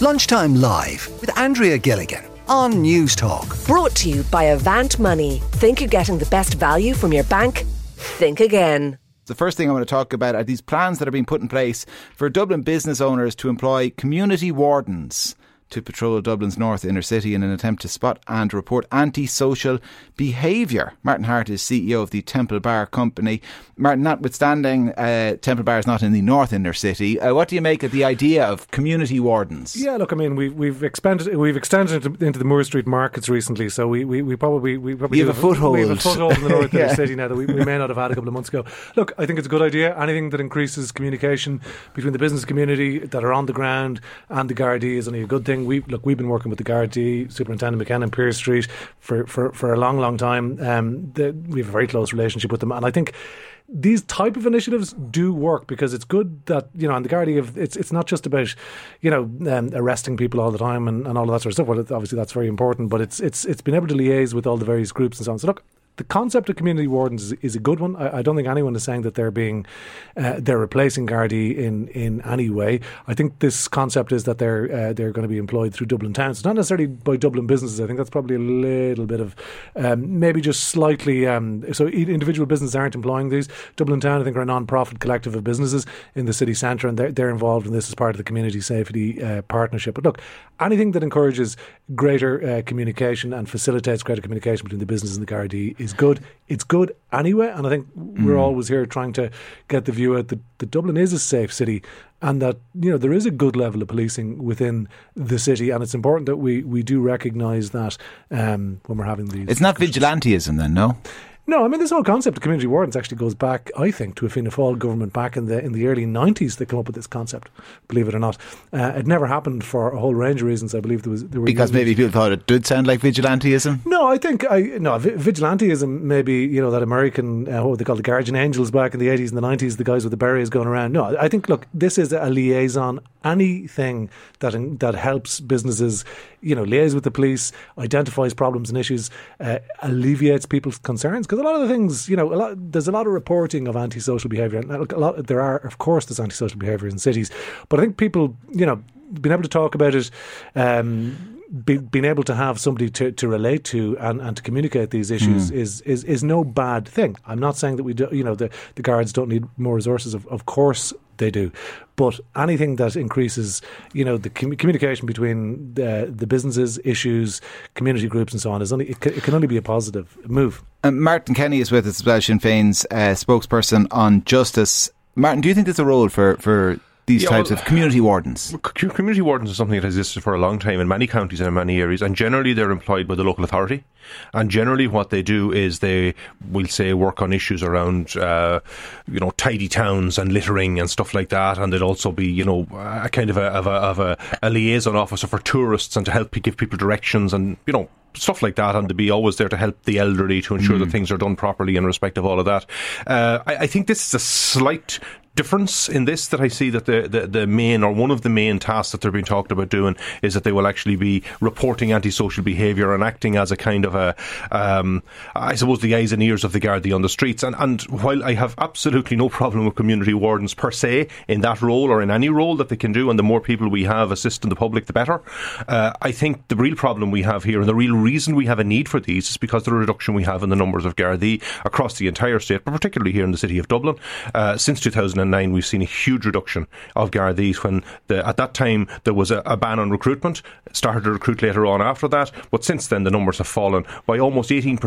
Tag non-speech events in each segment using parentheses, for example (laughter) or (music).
Lunchtime Live with Andrea Gilligan on Newstalk. Brought to you by Avant Money. Think you're getting the best value from your bank? Think again. The first thing I want to talk about are these plans that are being put in place for Dublin business owners to employ community wardens to patrol Dublin's north inner city in an attempt to spot and report antisocial behaviour. Martin Harte is CEO of the Temple Bar Company. Martin, notwithstanding, uh, Temple Bar is not in the north inner city. Uh, what do you make of the idea of community wardens? Yeah, look, I mean, we've we've expanded we've extended into, into the Moore Street markets recently, so we, we, we probably we probably you have a foothold. We have a foothold in the north (laughs) yeah. inner city now that we, we may not have had a couple of months ago. Look, I think it's a good idea. Anything that increases communication between the business community that are on the ground and the Gardaí is only a good thing. We look, we've been working with the Gardaí, Superintendent McKenna, Pearse Street for, for, for a long, long time. Um, we have a very close relationship with them, and I think these type of initiatives do work because it's good that you know and the Gardaí of it's it's not just about you know um, arresting people all the time and, and all of that sort of stuff. Well, obviously that's very important, but it's it's it's been able to liaise with all the various groups and so on. So look, the concept of community wardens is, is a good one. I, I, don't think anyone is saying that they're being uh, they're replacing Gardaí in in any way. I think this concept is that they're uh, they're going to be employed through Dublin Town. It's not necessarily by Dublin businesses. I think that's probably a little bit of um, maybe just slightly. Um, so individual businesses aren't employing these. Dublin Town, I think, are a non-profit collective of businesses in the city centre, and they're, they're involved in this as part of the community safety uh, partnership. But look, anything that encourages greater uh, communication and facilitates greater communication between the business and the Gardaí is good. It's good anyway, and I think we're Mm. always here trying to get the view out that, that Dublin is a safe city and that you know there is a good level of policing within the city, and it's important that we, we do recognise that um, when we're having these. It's not vigilantism then, no? No, I mean this whole concept of community wardens actually goes back, I think, to a Fianna Fáil government back in the in the early nineties. They come up with this concept, believe it or not. Uh, it never happened for a whole range of reasons. I believe there was there were Because maybe people thought it did sound like vigilantism. no, I think I no vi- vigilantism. Maybe you know that American uh, what they call the Guardian Angels back in the eighties and the nineties. The guys with the berets going around. No, I think look, this is a liaison. Anything that in, that helps businesses, you know, liaise with the police, identifies problems and issues, uh, alleviates people's concerns. Because a lot of the things, you know, a lot, there's a lot of reporting of antisocial behaviour. And a lot there are, of course, there's antisocial behaviour in cities, but I think people, you know, being able to talk about it. Um, be, being able to have somebody to, to relate to and, and to communicate these issues is, is is no bad thing. I'm not saying that we do, you know the, the guards don't need more resources. Of, of course they do, but anything that increases you know the com- communication between the, the businesses, issues, community groups, and so on is only it can, it can only be a positive move. Um, Martin Kenny is with us Sinn Féin's uh, spokesperson on justice. Martin, do you think there's a role for, for these Yeah, types well, of community wardens? Community wardens is something that has existed for a long time in many counties and in many areas, and generally they're employed by the local authority. And generally, what they do is they will say work on issues around, uh, you know, tidy towns and littering and stuff like that. And they'd also be, you know, a kind of a of a, of a, a liaison officer for tourists and to help give people directions and you know stuff like that, and to be always there to help the elderly to ensure that things are done properly in respect of all of that. Uh, I, I think this is a slight difference in this that I see that the, the, the main or one of the main tasks that they're being talked about doing is that they will actually be reporting antisocial behaviour and acting as a kind of a, um, I suppose, the eyes and ears of the Gardaí on the streets. And, and while I have absolutely no problem with community wardens per se in that role or in any role that they can do, and the more people we have assisting the public, the better, uh, I think the real problem we have here and the real reason we have a need for these is because the reduction we have in the numbers of Gardaí across the entire state, but particularly here in the city of Dublin. Uh, since 2009, we've seen a huge reduction of Gardaís when the, at that time there was a, a ban on recruitment, started to recruit later on after that, but since then the numbers have fallen by almost 18%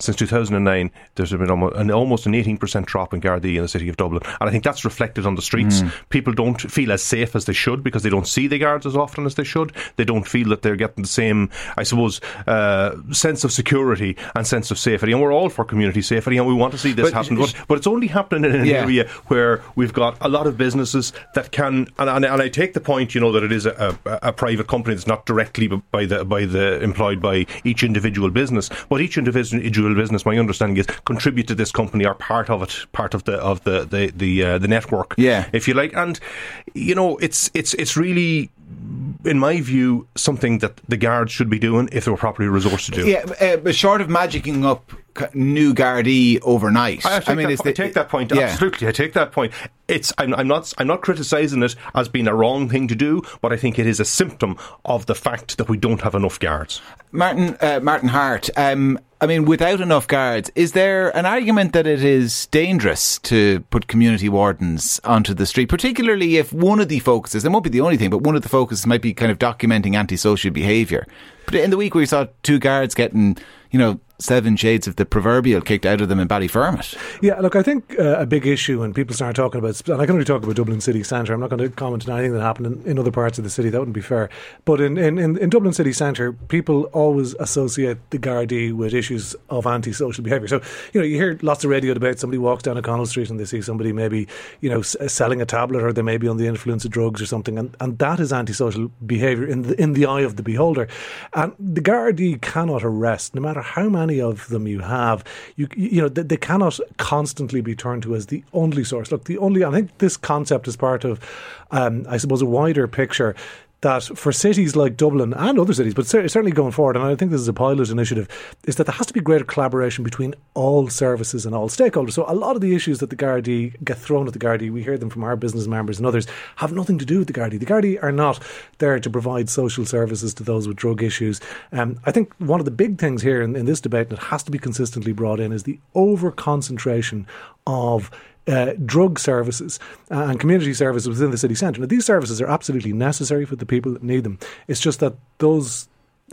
since 2009. There's been almost an, almost an 18% drop in Gardaí in the city of Dublin, and I think that's reflected on the streets. People don't feel as safe as they should because they don't see the guards as often as they should. They don't feel that they're getting the same, I suppose, uh, sense of security and sense of safety. And we're all for community safety, and we want to see this But happen. But, but it's only happening in an Yeah. area where we've got a lot of businesses that can, and, and, and I take the point, you know, that it is a, a, a private company that's not directly by the by the employed by each individual business, but each individual business, my understanding is, contribute to this company or part of it, part of the of the the the, uh, the network, Yeah. if you like, and you know, it's it's it's really. In my view, something that the guards should be doing if they were properly resourced to do. Yeah, uh, but short of magicking up new Gardaí overnight. I, I mean, that, I take that point. Yeah. Absolutely, I take that point. It's I'm, I'm not I'm not criticising it as being a wrong thing to do, but I think it is a symptom of the fact that we don't have enough guards. Martin uh, Martin Harte. Um, I mean, without enough guards, is there an argument that it is dangerous to put community wardens onto the street, particularly if one of the focuses, it won't be the only thing, but one of the focuses might be kind of documenting antisocial behaviour? But in the week we saw two guards getting, you know, seven shades of the proverbial kicked out of them in Ballyfermot. Yeah, look, I think uh, a big issue when people start talking about, and I can only talk about Dublin city centre. I'm not going to comment on anything that happened in, in, other parts of the city. That wouldn't be fair. But in, in, in Dublin city centre, people always associate the Gardaí with issues of antisocial behaviour. So, you know, you hear lots of radio debates. Somebody walks down a O'Connell Street and they see somebody maybe, you know, s- selling a tablet or they may be on the influence of drugs or something. And, and that is antisocial behaviour in the, in the eye of the beholder. And the Gardaí cannot arrest, no matter how many of them you have, you you know they, they, cannot constantly be turned to as the only source. Look, the only I think this concept is part of, um, I suppose, a wider picture that for cities like Dublin and other cities, but certainly going forward, and I think this is a pilot initiative, is that there has to be greater collaboration between all services and all stakeholders. So a lot of the issues that the Gardaí get thrown at the Gardaí, we hear them from our business members and others, have nothing to do with the Gardaí. The Gardaí are not there to provide social services to those with drug issues. Um, I think one of the big things here in, in this debate, it has to be consistently brought in, is the over concentration of uh, drug services and community services within the city centre. Now, these services are absolutely necessary for the people that need them. It's just that those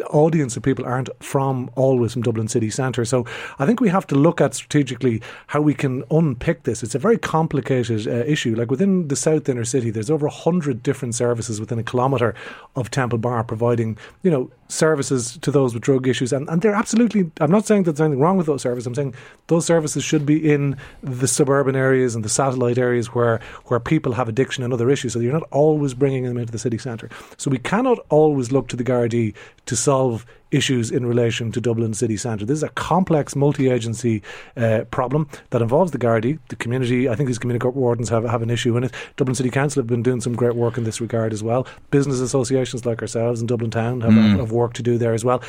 audience of people aren't from always from Dublin city centre. So I think we have to look at strategically how we can unpick this. It's a very complicated uh, issue. Like within the south inner city, there's over 100 different services within a kilometre of Temple Bar providing, you know, services to those with drug issues. And, and they're absolutely, I'm not saying that there's anything wrong with those services. I'm saying those services should be in the suburban areas and the satellite areas where, where people have addiction and other issues. So you're not always bringing them into the city centre. So we cannot always look to the Gardaí to solve issues in relation to Dublin city centre. This is a complex multi-agency uh, problem that involves the Gardaí, the community. I think these community wardens have, have an issue in it. Dublin City Council have been doing some great work in this regard as well. Business associations like ourselves in Dublin Town have, mm. have work to do there as well.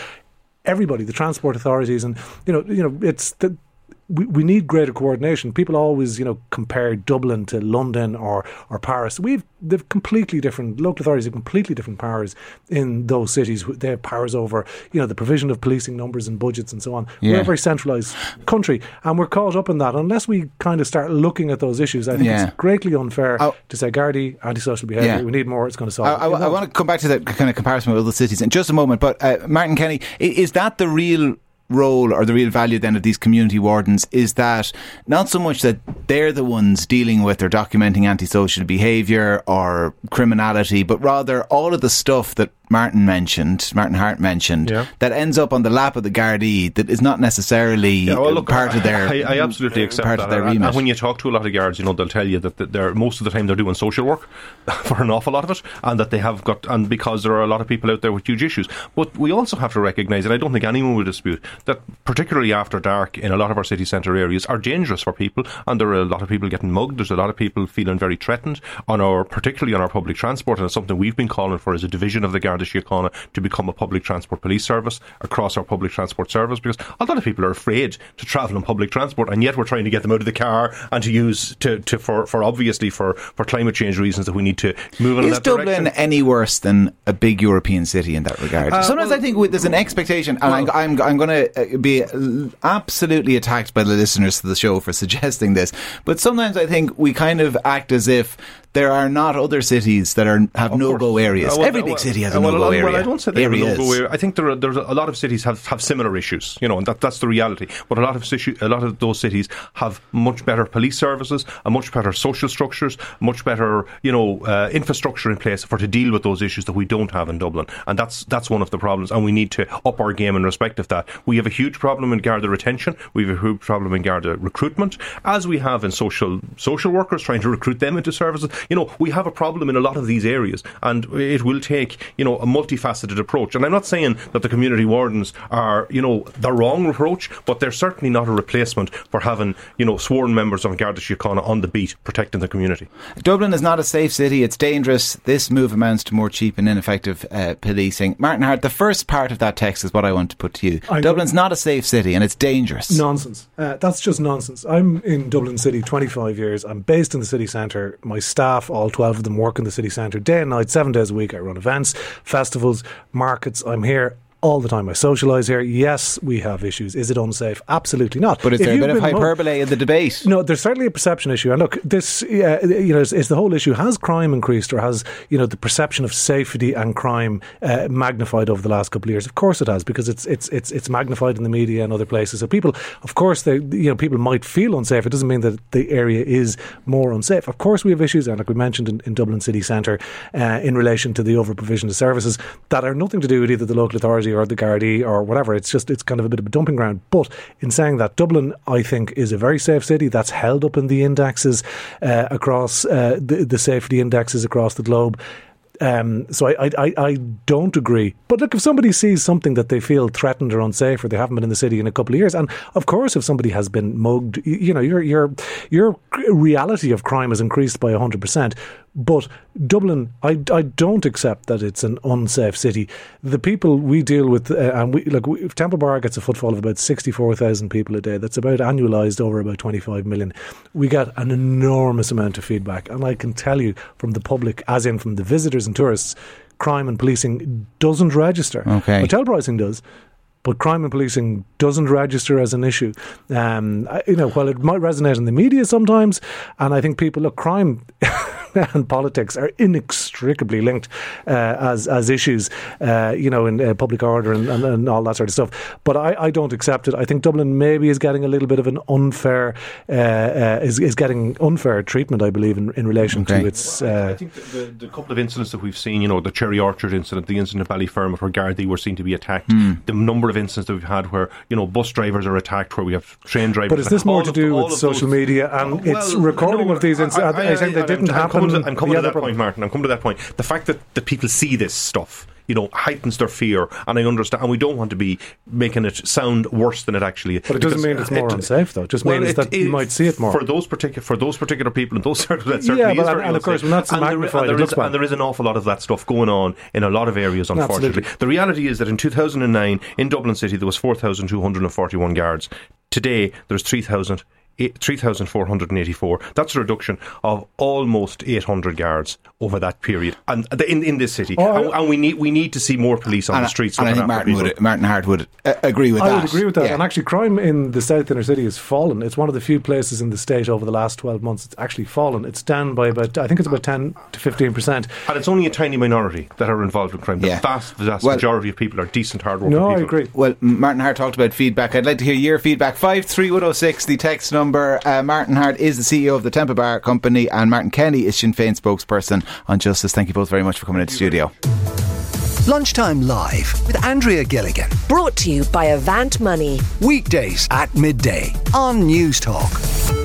Everybody, the transport authorities, and you know, you know, it's the, we, we need greater coordination. People always, you know, compare Dublin to London or, or Paris. We've they've completely different local authorities have completely different powers in those cities. They have powers over, you know, the provision of policing numbers and budgets and so on. Yeah. We're a very centralised country, and we're caught up in that. Unless we kind of start looking at those issues, I think yeah. it's greatly unfair oh. to say Gardaí antisocial behaviour. Yeah. We need more. It's going to solve. I, I, I want to come back to that kind of comparison with other cities in just a moment. But uh, Martin Kenny, is that the real role or the real value then of these community wardens is that not so much that they're the ones dealing with or documenting antisocial behaviour or criminality, but rather all of the stuff that Martin mentioned, Martin Harte mentioned, yeah. that ends up on the lap of the Gardaí that is not necessarily yeah, well, look, part of their. I, I absolutely accept part that. Of their remit. And when you talk to a lot of guards, you know they'll tell you that they're most of the time they're doing social work (laughs) for an awful lot of it, and that they have got and because there are a lot of people out there with huge issues. But we also have to recognise, and I don't think anyone will dispute that, particularly after dark in a lot of our city centre areas, are dangerous for people, and there are a lot of people getting mugged. There's a lot of people feeling very threatened on our, particularly on our public transport, and it's something we've been calling for as a division of the Síochána to become a public transport police service across our public transport service because a lot of people are afraid to travel on public transport and yet we're trying to get them out of the car and to use to, to for, for obviously for, for climate change reasons that we need to move in Is Dublin direction. any worse than a big European city in that regard? Uh, Sometimes well, I think there's an expectation and well, I'm, I'm, I'm going to uh, be absolutely attacked by the listeners to the show for (laughs) suggesting this but sometimes I think we kind of act as if there are not other cities that are have no go areas. Uh, well, Every big well, city has a uh, no go area. Well, I don't say they Areas. have no go area. I think there are, there's a, a lot of cities have, have similar issues, you know, and that, that's the reality. But a lot of a lot of those cities have much better police services, a much better social structures, much better, you know, uh, infrastructure in place for to deal with those issues that we don't have in Dublin, and that's that's one of the problems. And we need to up our game in respect of that. We have a huge problem in Garda retention. We have a huge problem in Garda recruitment, as we have in social social workers trying to recruit them into services you know, we have a problem in a lot of these areas, and it will take, you know, a multifaceted approach. And I'm not saying that the community wardens are, you know, the wrong approach, but they're certainly not a replacement for having, you know, sworn members of Garda Síochána on the beat protecting the community. Dublin is not a safe city. It's dangerous. This move amounts to more cheap and ineffective uh, policing. Martin Harte, the first part of that text is what I want to put to you. I- Dublin's not a safe city and it's dangerous. Nonsense. Uh, that's just nonsense. I'm in Dublin City 25 years. I'm based in the city centre. My staff, all 12 of them, work in the city centre day and night, seven days a week. I run events, festivals, markets. I'm here all the time. I socialise here. Yes, we have issues. Is it unsafe? Absolutely not. But is If there a bit of mo- hyperbole in the debate? no, there's certainly a perception issue. And look, this, uh, you know, is, is the whole issue: has crime increased, or has you know the perception of safety and crime uh, magnified over the last couple of years? Of course, it has, because it's it's it's it's magnified in the media and other places. So people, of course, they you know people might feel unsafe. It doesn't mean that the area is more unsafe. Of course, we have issues, and like we mentioned in, in Dublin city centre, uh, in relation to the over provision of services that are nothing to do with either the local authority or the Gardaí or whatever. It's just it's kind of a bit of a dumping ground. But in saying that, Dublin, I think, is a very safe city. That's held up in the indexes uh, across uh, the, the safety indexes across the globe. Um, so I, I, I- don't agree. But look, if somebody sees something that they feel threatened or unsafe, or they haven't been in the city in a couple of years, and of course, if somebody has been mugged, you, you know, your your your reality of crime has increased by hundred percent. But Dublin, I, I don't accept that it's an unsafe city. The people we deal with, uh, and we like we, Temple Bar gets a footfall of about sixty four thousand people a day. That's about annualised over about twenty five million. We get an enormous amount of feedback, and I can tell you from the public, as in from the visitors and tourists, crime and policing doesn't register. Okay. hotel pricing does. But crime and policing doesn't register as an issue. Um, you know, while it might resonate in the media sometimes, and I think people look crime (laughs) (laughs) and politics are inextricably linked uh, as as issues. Uh, you know, in uh, public order and, and, and all that sort of stuff. But I, I don't accept it. I think Dublin maybe is getting a little bit of an unfair uh, uh, is is getting unfair treatment. I believe in, in relation Okay. to its. I Uh, think the, the, the couple of incidents that we've seen, you know, the Cherry Orchard incident, the incident at Ballyfermot where Gardaí were seen to be attacked, the number of incidents that we've had where, you know, bus drivers are attacked, where we have train drivers. But is this more to do the- with social those- media and Well, its recording no, of these incidents? I, I, think they I'm- didn't I'm happen. Coming to, I'm coming to that problem- point, Martin. I'm coming to that point. The fact that the people see this stuff. You know, heightens their fear, and I understand. And we don't want to be making it sound worse than it actually is. But it doesn't mean it's more it- unsafe, though. It just Well, means it that you might see it more. for those particular for those particular people in those (laughs) circumstances. Yeah, certainly but is and- very and of course, when that's And there- and there it looks and there is an awful lot of that stuff going on in a lot of areas. Unfortunately, Absolutely. the reality is that in 2009 in Dublin City there was 4,241 guards. Today there's 3,000. 3,484. That's a reduction of almost 800 guards over that period, and in, in this city. Oh, and, and we need we need to see more police on And, the streets. and I think Martin would, Martin Harte would uh, agree with I that. I would agree with that. Yeah. And actually, crime in the south inner city has fallen. It's one of the few places in the state over the last 12 months it's actually fallen. It's down by about, I think it's about 10 to 15%. And it's only a tiny minority that are involved in crime. The Yeah. vast, vast Well- majority of people are decent, hard-working No, people. I agree. Well, Martin Harte talked about feedback. I'd like to hear your feedback. 53106, the text number. Uh, Martin Harte is the CEO of the Temple Bar Company, and Martin Kenny is Sinn Féin spokesperson on justice. Thank you both very much for coming into the studio. Lunchtime Live with Andrea Gilligan. Brought to you by Avant Money. Weekdays at midday on Newstalk.